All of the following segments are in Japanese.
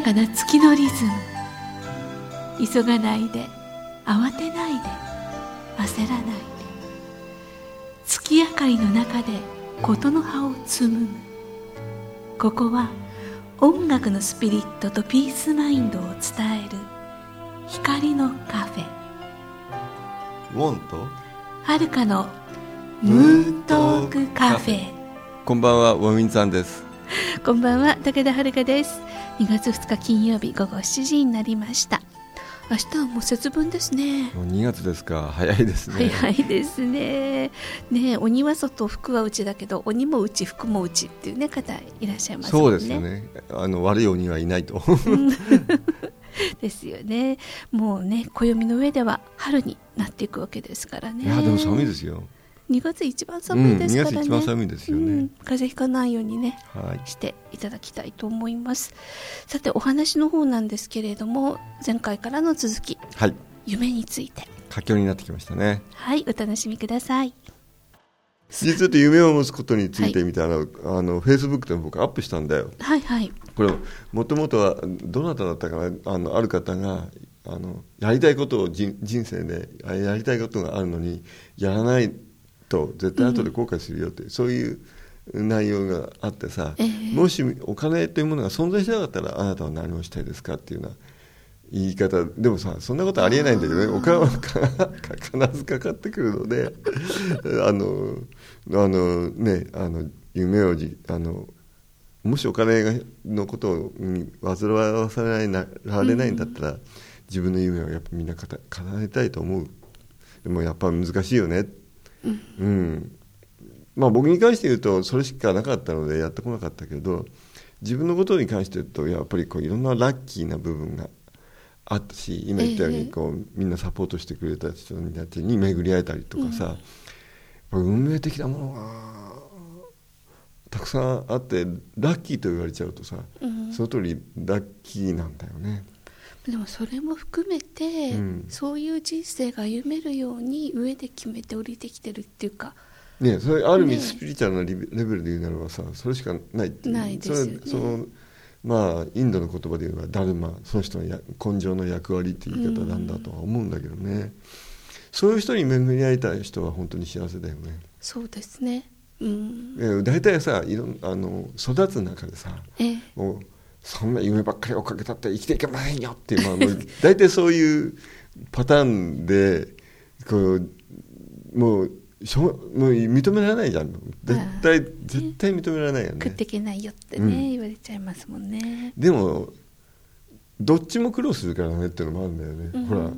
かな月のリズム。急がないで。慌てないで。焦らないで。月明かりの中で事の葉を紡ぐ。ここは音楽のスピリットとピースマインドを伝える。光のカフェ。ウォンとはるかのムーントークカフェ。こんばんはウォミンさんです。こんばんは武田遥です2月2日金曜日午後7時になりました。明日はもう節分ですね。もう2月ですか。早いですね。早いですね。ね鬼は外服は内だけど鬼も内服も内っていうね方いらっしゃいますね。そうですよね。あの悪い鬼はいないと。ですよね。もうね暦の上では春になっていくわけですからね。いやでも寒いですよ2月一番寒いですからね、うん、2月一番寒いですよね、うん、風邪ひかないようにね、はい、していただきたいと思います。さてお話の方なんですけれども前回からの続き、はい、夢について。佳境になってきましたね。はいお楽しみください。実は夢を持つことについてみたいな、はい、あのフェイスブックで僕アップしたんだよ。はいはい。これもともとはどなただったかなあのある方があのやりたいことを人生でやりたいことがあるのにやらないと絶対後で後悔するよって、うん、そういう内容があってさ、えー、もしお金というものが存在しなかったらあなたは何をしたいですかっていうような言い方。でもさそんなことありえないんだけどね。お金は必ずかかってくるので あのあのねあの夢をじあのもしお金のことに煩わされないられないんだったら、うん、自分の夢をやっぱみんな叶えたいと思う。でもやっぱ難しいよねうん、うん、まあ僕に関して言うとそれしかなかったのでやってこなかったけど自分のことに関して言うとやっぱりこういろんなラッキーな部分があったし今言ったようにこう、みんなサポートしてくれた人たちに巡り会えたりとかさ、うん、運命的なものがたくさんあってラッキーと言われちゃうとさ、うん、その通りラッキーなんだよね。でもそれも含めて、うん、そういう人生が歩めるように上で決めて降りてきてるっていうか。ね、それある意味スピリチュアルなレベルで言うならばさそれしかないっていう。ないですよね。そのまあインドの言葉で言えばダルマその人のや根性の役割っていう言い方なんだとは思うんだけどね、うん、そういう人に巡り合いたい人は本当に幸せだよね。そうですね。うん。大体さいろあの育つ中でさ、ええ、もうそんな夢ばっかり追っかけたって生きていけませんよっていう、まあ、大体そういうパターンでこうもうしょもう認められないじゃん。絶対絶対認められないよね。食っていけないよってね、うん、言われちゃいますもんね。でもどっちも苦労するからねっていうのもあるんだよね、うん、ほら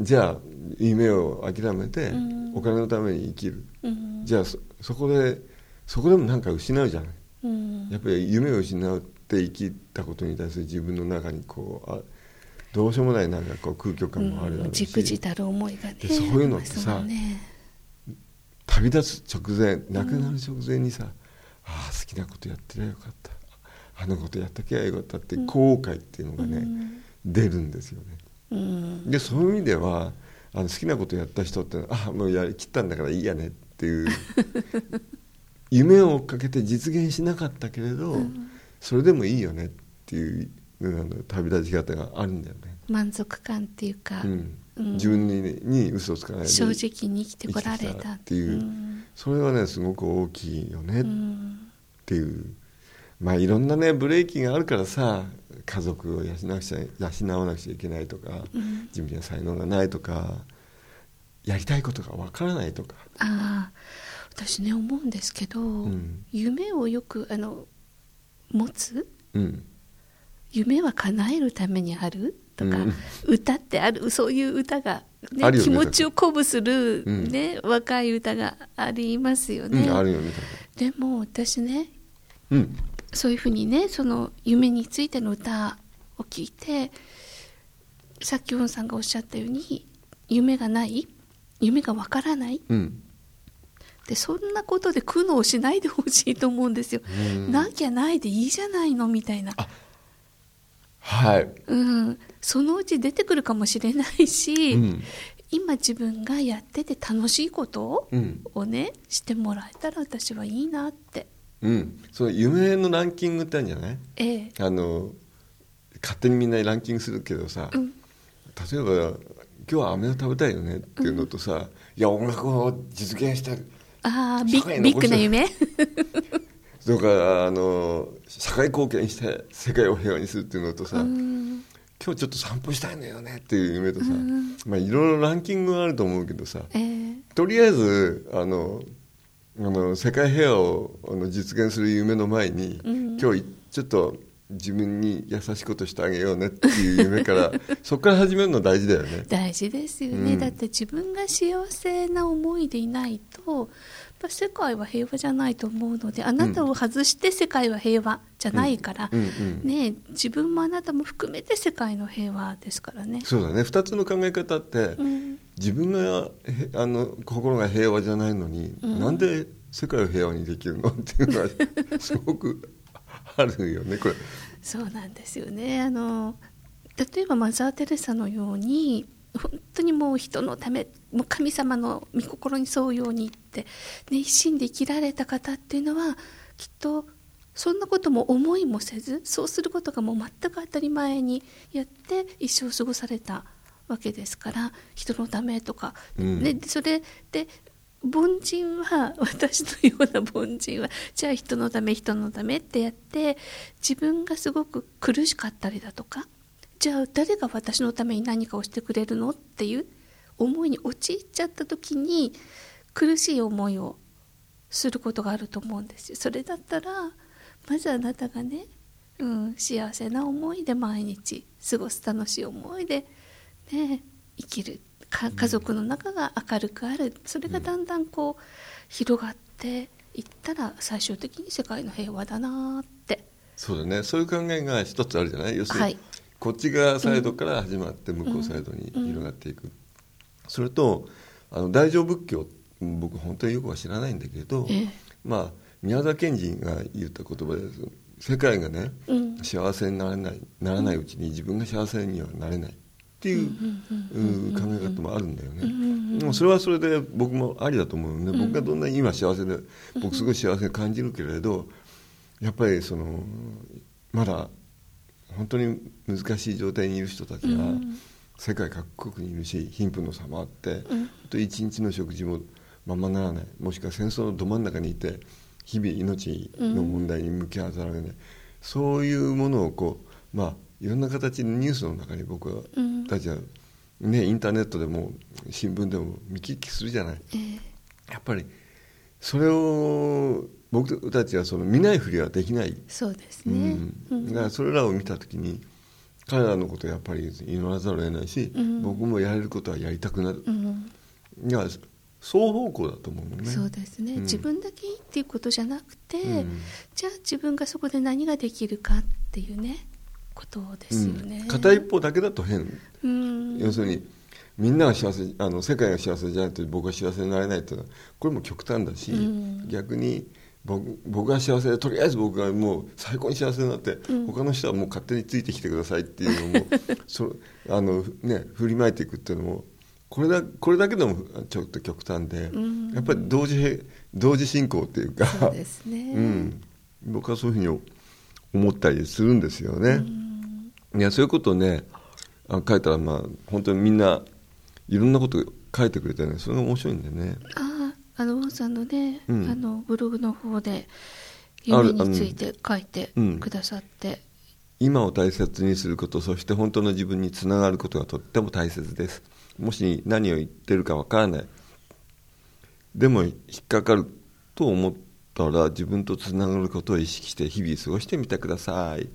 じゃあ夢を諦めて、お金のために生きる、うん、じゃあそそこでそこでも何か失うじゃない、やっぱり夢を失うって生きたことに対する自分の中にこうあどうしようもないなんかこう空虚感もあるだろうし、じくじたる思いがねそういうのってさ、ね、旅立つ直前亡くなる直前にさ、うん、ああ好きなことやってりゃよかった。あのことやっときゃよかったって後悔っていうのがね、うん、出るんですよね。うん、でそういう意味ではあの好きなことやった人ってああもうやりきったんだからいいやねっていう 夢を追っかけて実現しなかったけれど、それでもいいよねっていう旅立ち方があるんだよね。満足感っていうか、うん。うん、自分に,、に嘘をつかない。で正直に生きてこられた。っていう、うん、それはねすごく大きいよねっていう、まあいろんなねブレーキがあるからさ家族を養わなくちゃ養わなくちゃいけないとか、自分には才能がないとかやりたいことがわからないとか。ああ私ね思うんですけど、夢をよくあの持つ、うん、夢は叶えるためにある？とか、うん、歌ってある？そういう歌が、ね、ね、気持ちを鼓舞する、ね、うん、若い歌がありますよね。あるよねでも私ね、そういうふうにねその夢についての歌を聞いてさっきウンさんがおっしゃったように夢がない？夢がわからない、うんでそんなことで苦悩しないでほしいと思うんですよ、なきゃないでいいじゃないのみたいな。はい、うん、そのうち出てくるかもしれないし、うん、今自分がやってて楽しいことをね、うん、してもらえたら私はいいなって。うん。その夢のランキングってあるんじゃない？ええ。あの勝手にみんなランキングするけどさ、例えば「今日は飴を食べたいよね」っていうのとさ「いや音楽を実現したい」ああビビッグな夢？とかあの社会貢献して世界を平和にするっていうのとさ、今日ちょっと散歩したいのよねっていう夢とさ、まあ、いろいろランキングがあると思うけどさ、えー、とりあえずあのあの世界平和をあの実現する夢の前に、うん、今日ちょっと自分に優しいことしてあげようねっていう夢から そこから始めるの大事だよね。大事ですよね、うん、だって自分が幸せな思いでいないとぱ世界は平和じゃないと思うのであなたを外して世界は平和じゃないから、ね、自分もあなたも含めて世界の平和ですからね。そうだね。2つの考え方って、うん、自分があの心が平和じゃないのに、うん、なんで世界を平和にできるの？っていうのは すごくあるよねこれ。そうなんですよね。あの例えばマザー・テレサのように本当にもう人のためもう神様の御心に沿うようにって、ね、一心で生きられた方っていうのはきっとそんなことも思いもせずそうすることがもう全く当たり前にやって一生過ごされたわけですから人のためとか、うん、ね、それで凡人は私のような凡人はじゃあ人のため人のためってやって自分がすごく苦しかったりだとかじゃあ誰が私のために何かをしてくれるのっていう思いに陥っちゃった時に苦しい思いをすることがあると思うんですよ。それだったらまずあなたがね、うん、幸せな思いで毎日過ごす楽しい思いで、ね、生きる家族の中が明るくある。それがだんだんこう広がっていったら最終的に世界の平和だなって。そうだね。そういう考えが一つあるじゃない？要するに、はい。こっち側サイドから始まって向こうサイドに広がっていく、それとあの大乗仏教僕本当によくは知らないんだけど、ええ、まあ宮沢賢治が言った言葉です。世界がね、うん、幸せにならないならないうちに自分が幸せにはなれないっていう考え方もあるんだよね。でもそれはそれで僕もありだと思うね。僕がどんなに今幸せで僕すごい幸せに感じるけれどやっぱりそのまだ本当に難しい状態にいる人たちが世界各国にいるし貧富の差もあって、一日の食事もままならない。もしくは戦争のど真ん中にいて日々命の問題に向き合わざるを得ない、うん、そういうものをこうまあいろんな形のニュースの中に僕たちは、ね、インターネットでも新聞でも見聞きするじゃない、えー、やっぱりそれを僕たちはその見ないふりはできない。そうですね、うん、だからそれらを見た時に彼らのことをやっぱり祈らざるを得ないし、うん、僕もやれることはやりたくなる、うん、いや双方向だと思うね。そうですね、うん、自分だけいいっていうことじゃなくて、じゃあ自分がそこで何ができるかっていうねことですよね、片一方だけだと変、要するにみんなが幸せあの世界が幸せじゃないと僕は幸せになれないっていうのはこれも極端だし、逆に僕僕が幸せでとりあえず僕がもう最高に幸せになって、うん、他の人はもう勝手についてきてくださいっていうのも そあの、ね、振りまいていくっていうのもこれだこれだけでもちょっと極端で、うん、やっぱり同時同時進行っていうか。そうですね、うん、僕はそういうふうに思ったりするんですよね。いやそういうことをね書いたらまあ本当にみんないろんなこと書いてくれてね。それが面白いんでね。あの王さんのね、うん、あのブログの方で夢について書いてくださって、今を大切にすることそして本当の自分につながることがとっても大切です。もし何を言ってるかわからない。でも引っかかると思ったら自分とつながることを意識して日々過ごしてみてください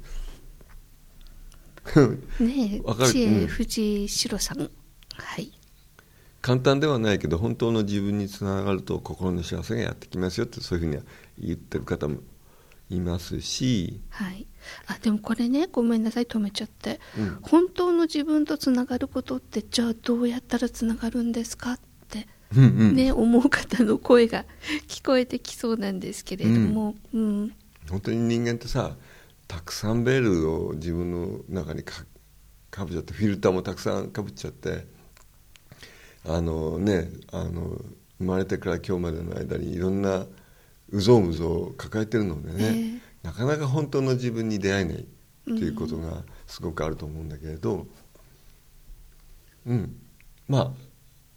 ねえ 知恵藤代さん、はい。簡単ではないけど本当の自分につながると心の幸せがやってきますよってそういうふうには言ってる方もいますし、はい、あでもこれねごめんなさい止めちゃって、うん、本当の自分とつながることってじゃあどうやったらつながるんですかって、うんうん、ね、思う方の声が聞こえてきそうなんですけれども、うん、うん、本当に人間ってさたくさんベールを自分の中にかかぶっちゃってフィルターもたくさんかぶっちゃってあのねあの生まれてから今日までの間にいろんなうぞうむぞうを抱えてるのでね、えー、なかなか本当の自分に出会えないっていうことがすごくあると思うんだけれど、うん、ま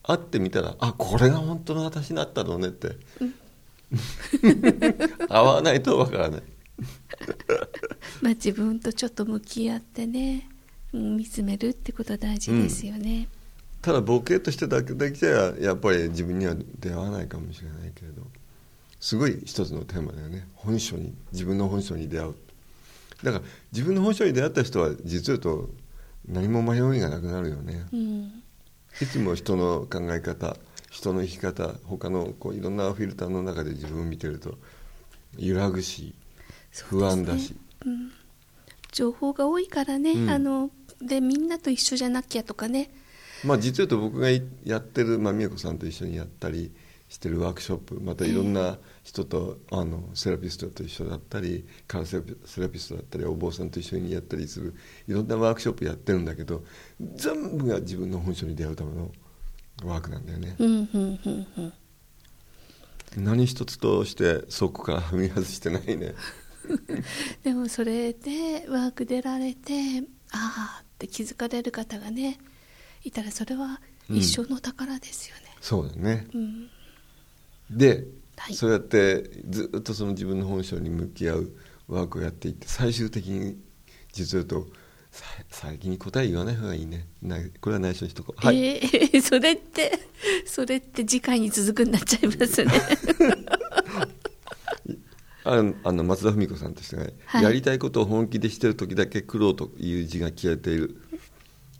あ会ってみたらあこれが本当の私だったのねって、うん、会わないとわからないまあ自分とちょっと向き合ってね、うん、見つめるってこと大事ですよね、うん、ただボケとしてだけだけじゃやっぱり自分には出会わないかもしれないけれどすごい一つのテーマだよね。本性に自分の本性に出会う。だから自分の本性に出会った人は実を言うと何も迷いがなくなるよね、うん、いつも人の考え方人の生き方他のこういろんなフィルターの中で自分を見てると揺らぐし、不安だし、ねうん、情報が多いからね、うん、あのでみんなと一緒じゃなきゃとかね。まあ実は言うと僕がやってる、まあ、美恵子さんと一緒にやったりしてるワークショップまたいろんな人と、あのセラピストと一緒だったりカラセラピストだったりお坊さんと一緒にやったりするいろんなワークショップやってるんだけど全部が自分の本性に出会うためのワークなんだよね。何一つとしてそこから踏み外してないね でもそれでワーク出られてああって気づかれる方がねいたらそれは一生の宝ですよね、うん、そうだね、うん。で、はい、そうやってずっとその自分の本性に向き合うワークをやっていって最終的に実は言うと先に答え言わない方がいいね。これは内緒にしとこう、はい、えー、それってそれって次回に続くになっちゃいますね ああの松田文子さんとしてね、はい、やりたいことを本気でしてる時だけ苦労という字が消えている。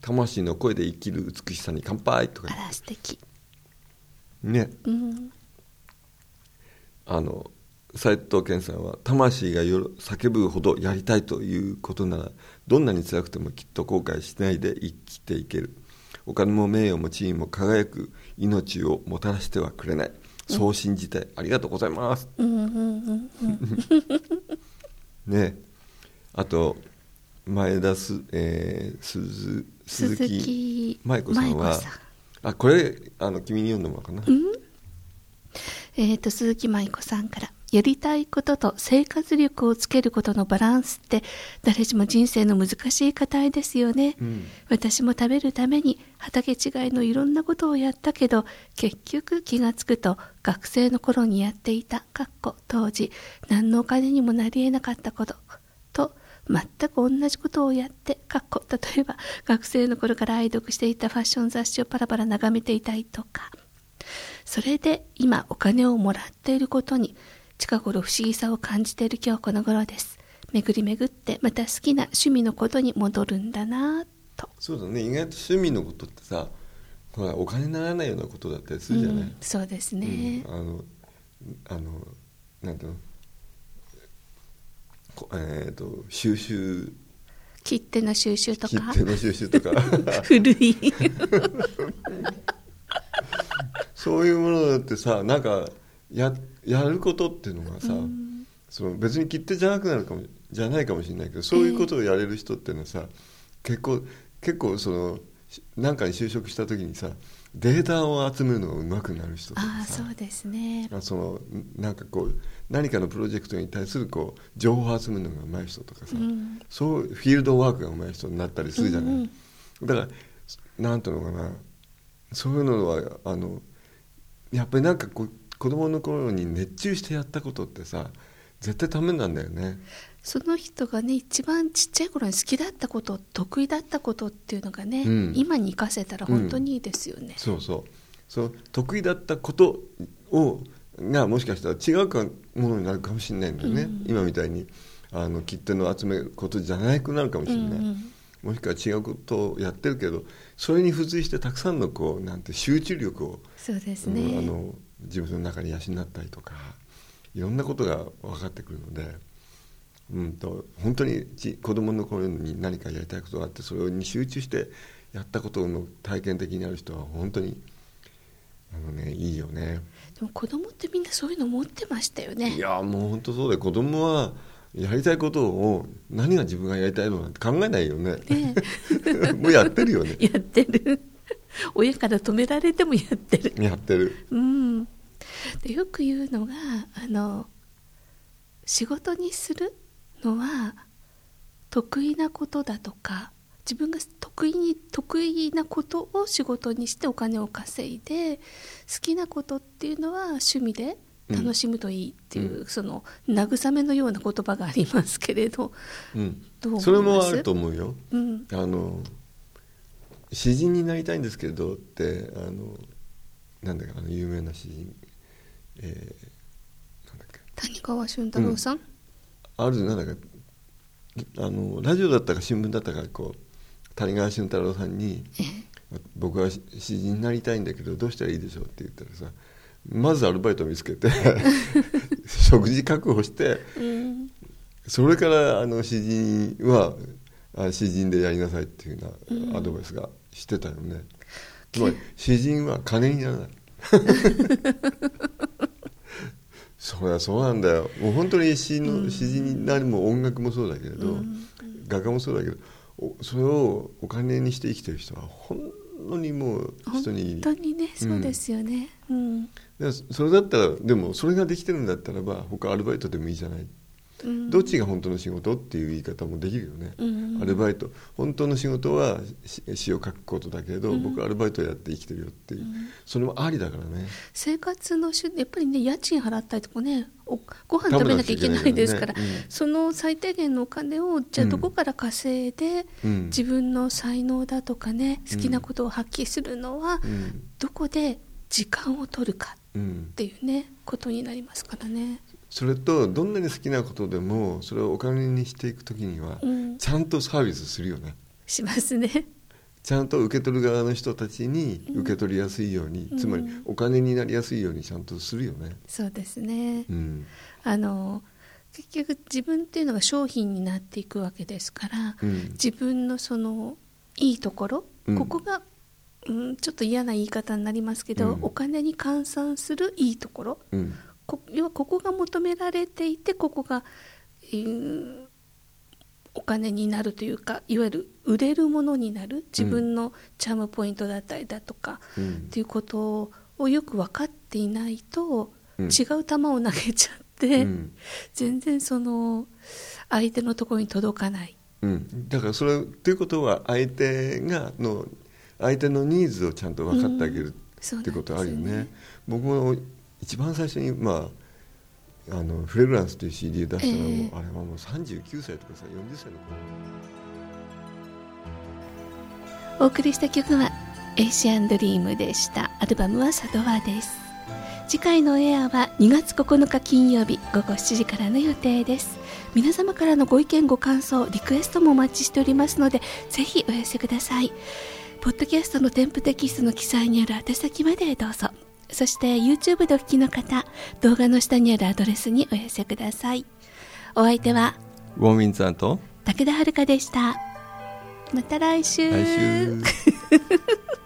魂の声で生きる美しさに乾杯とかあら素敵。ね、うん、あの斉藤健さんは魂が叫ぶほどやりたいということならどんなに辛くてもきっと後悔しないで生きていける。お金も名誉も地位も輝く命をもたらしてはくれないそう信じてありがとうございます。ね。あと前田す、えー、鈴鈴木舞子さんはあこれあの君に読んでもらおうかな、うん。えっ、ー、と、鈴木舞子さんから。やりたいことと生活力をつけることのバランスって誰しも人生の難しい課題ですよね、うん、私も食べるために畑違いのいろんなことをやったけど結局気がつくと学生の頃にやっていたかっこ当時何のお金にもなり得なかったことと全く同じことをやってかっこ例えば学生の頃から愛読していたファッション雑誌をパラパラ眺めていたいとか。それで今お金をもらっていることに近頃不思議さを感じている今日この頃です。巡り巡ってまた好きな趣味のことに戻るんだな。と。そうだね。意外と趣味のことってさほらお金にならないようなことだったりするじゃない、うん、そうですね、うん、あのあのなんていうの？えっ、ー、と収集。切手の収集とか？切手の収集とか。古い。そういうものだってさなんかややることっていうのがさ、うん、その別に切手じゃなくなるかもじゃないかもしれないけどそういうことをやれる人っていうのはさ、結構結構その何かに就職した時にさデータを集めるのがうまくなる人とかあそうですね。そのなんかこう何かのプロジェクトに対するこう情報を集めるのがうまい人とかさ、うん、そうフィールドワークがうまい人になったりするじゃない、うんうん、だからなんていうのかなそういうのはあのやっぱりなんかこう子供の頃に熱中してやったことってさ絶対ためなんだよね。その人がね一番ちっちゃい頃に好きだったこと得意だったことっていうのがね、うん、今に生かせたら本当にいいですよね、うん、そうそう。そう得意だったことをがもしかしたら違うかものになるかもしれないんだよね、うん、今みたいにあの切手の集めることじゃなくなるかもしれない、うんうん。もしくは違うことをやってるけどそれに付随してたくさんのこうなんて集中力をそうですね、うん、あの自分の中に養ったりとかいろんなことが分かってくるので、うんと、本当に子供の頃に何かやりたいことがあってそれに集中してやったことの体験的にある人は本当にあのねいいよねでも子供ってみんなそういうの持ってましたよねいやもう本当そうで子供はやりたいことを何が自分がやりたいのなんて考えないよね。ね もうやってるよね。やってる。親から止められてもやってる。やってる。うん。でよく言うのがあの仕事にするのは得意なことだとか自分が得意に得意なことを仕事にしてお金を稼いで好きなことっていうのは趣味で楽しむといいっていう、うん、その慰めのような言葉がありますけれど、うん、どうそれもあると思うよ、うん、あの詩人になりたいんですけどってあのなんだかあの有名な詩人、えー、なんだっけ。谷川俊太郎さん、うん、あるなんだかあのラジオだったか新聞だったかこう谷川俊太郎さんに「僕は詩人になりたいんだけどどうしたらいいでしょう?」って言ったらさまずアルバイトを見つけて 食事確保して、うん、それからあの詩人は詩人でやりなさいっていうようなアドバイスがしてたよね、つまり詩人は金にならない。そりゃそうなんだよ。もう本当に詩の詩人になるも音楽もそうだけれど、うん、画家もそうだけどそれをお金にして生きてる人は本当にもう人に本当にねそうですよね、うん、うん、それだったらでもそれができてるんだったらば他アルバイトでもいいじゃないどっちが本当の仕事っていう言い方もできるよね、うん、アルバイト。本当の仕事は詩を書くことだけど、うん、僕アルバイトやって生きてるよっていう、うん、それもありだからね。生活のしやっぱりね家賃払ったりとかねおご飯食べなきゃいけないですから、ね、その最低限のお金をじゃあどこから稼いで、自分の才能だとかね好きなことを発揮するのは、どこで時間を取るかっていうね、ことになりますからね。それとどんなに好きなことでもそれをお金にしていく時にはちゃんとサービスするよね、しますね。ちゃんと受け取る側の人たちに受け取りやすいように、うん、つまりお金になりやすいようにちゃんとするよね。そうですね、うん、あの結局自分っていうのが商品になっていくわけですから、うん、自分のそのいいところ、ここがうん、ちょっと嫌な言い方になりますけど、うん、お金に換算するいいところ、うん、こ要はここが求められていてここが、えー、お金になるというかいわゆる売れるものになる自分のチャームポイントだったりだとか、うん、っていうことをよく分かっていないと、うん、違う球を投げちゃって、うん、全然その相手のところに届かない。うん、だからそれということは相手がの相手のニーズをちゃんと分かってあげる、ってことあるよね。ね。僕も一番最初にまああのフレグランスという CD を出したのも、えー、あれはもう39歳とかさ40歳の頃。お送りした曲は「エイシアンドリーム」でした。アルバムは「サドワ」です。次回のエアは2月9日金曜日午後7時からの予定です。皆様からのご意見ご感想リクエストもお待ちしておりますのでぜひお寄せください。ポッドキャストの添付テキストの記載にある宛先までどうぞそして YouTube でお聞きの方、動画の下にあるアドレスにお寄せください。お相手は、ウォンウィンさんと武田遥でした。また来週。来週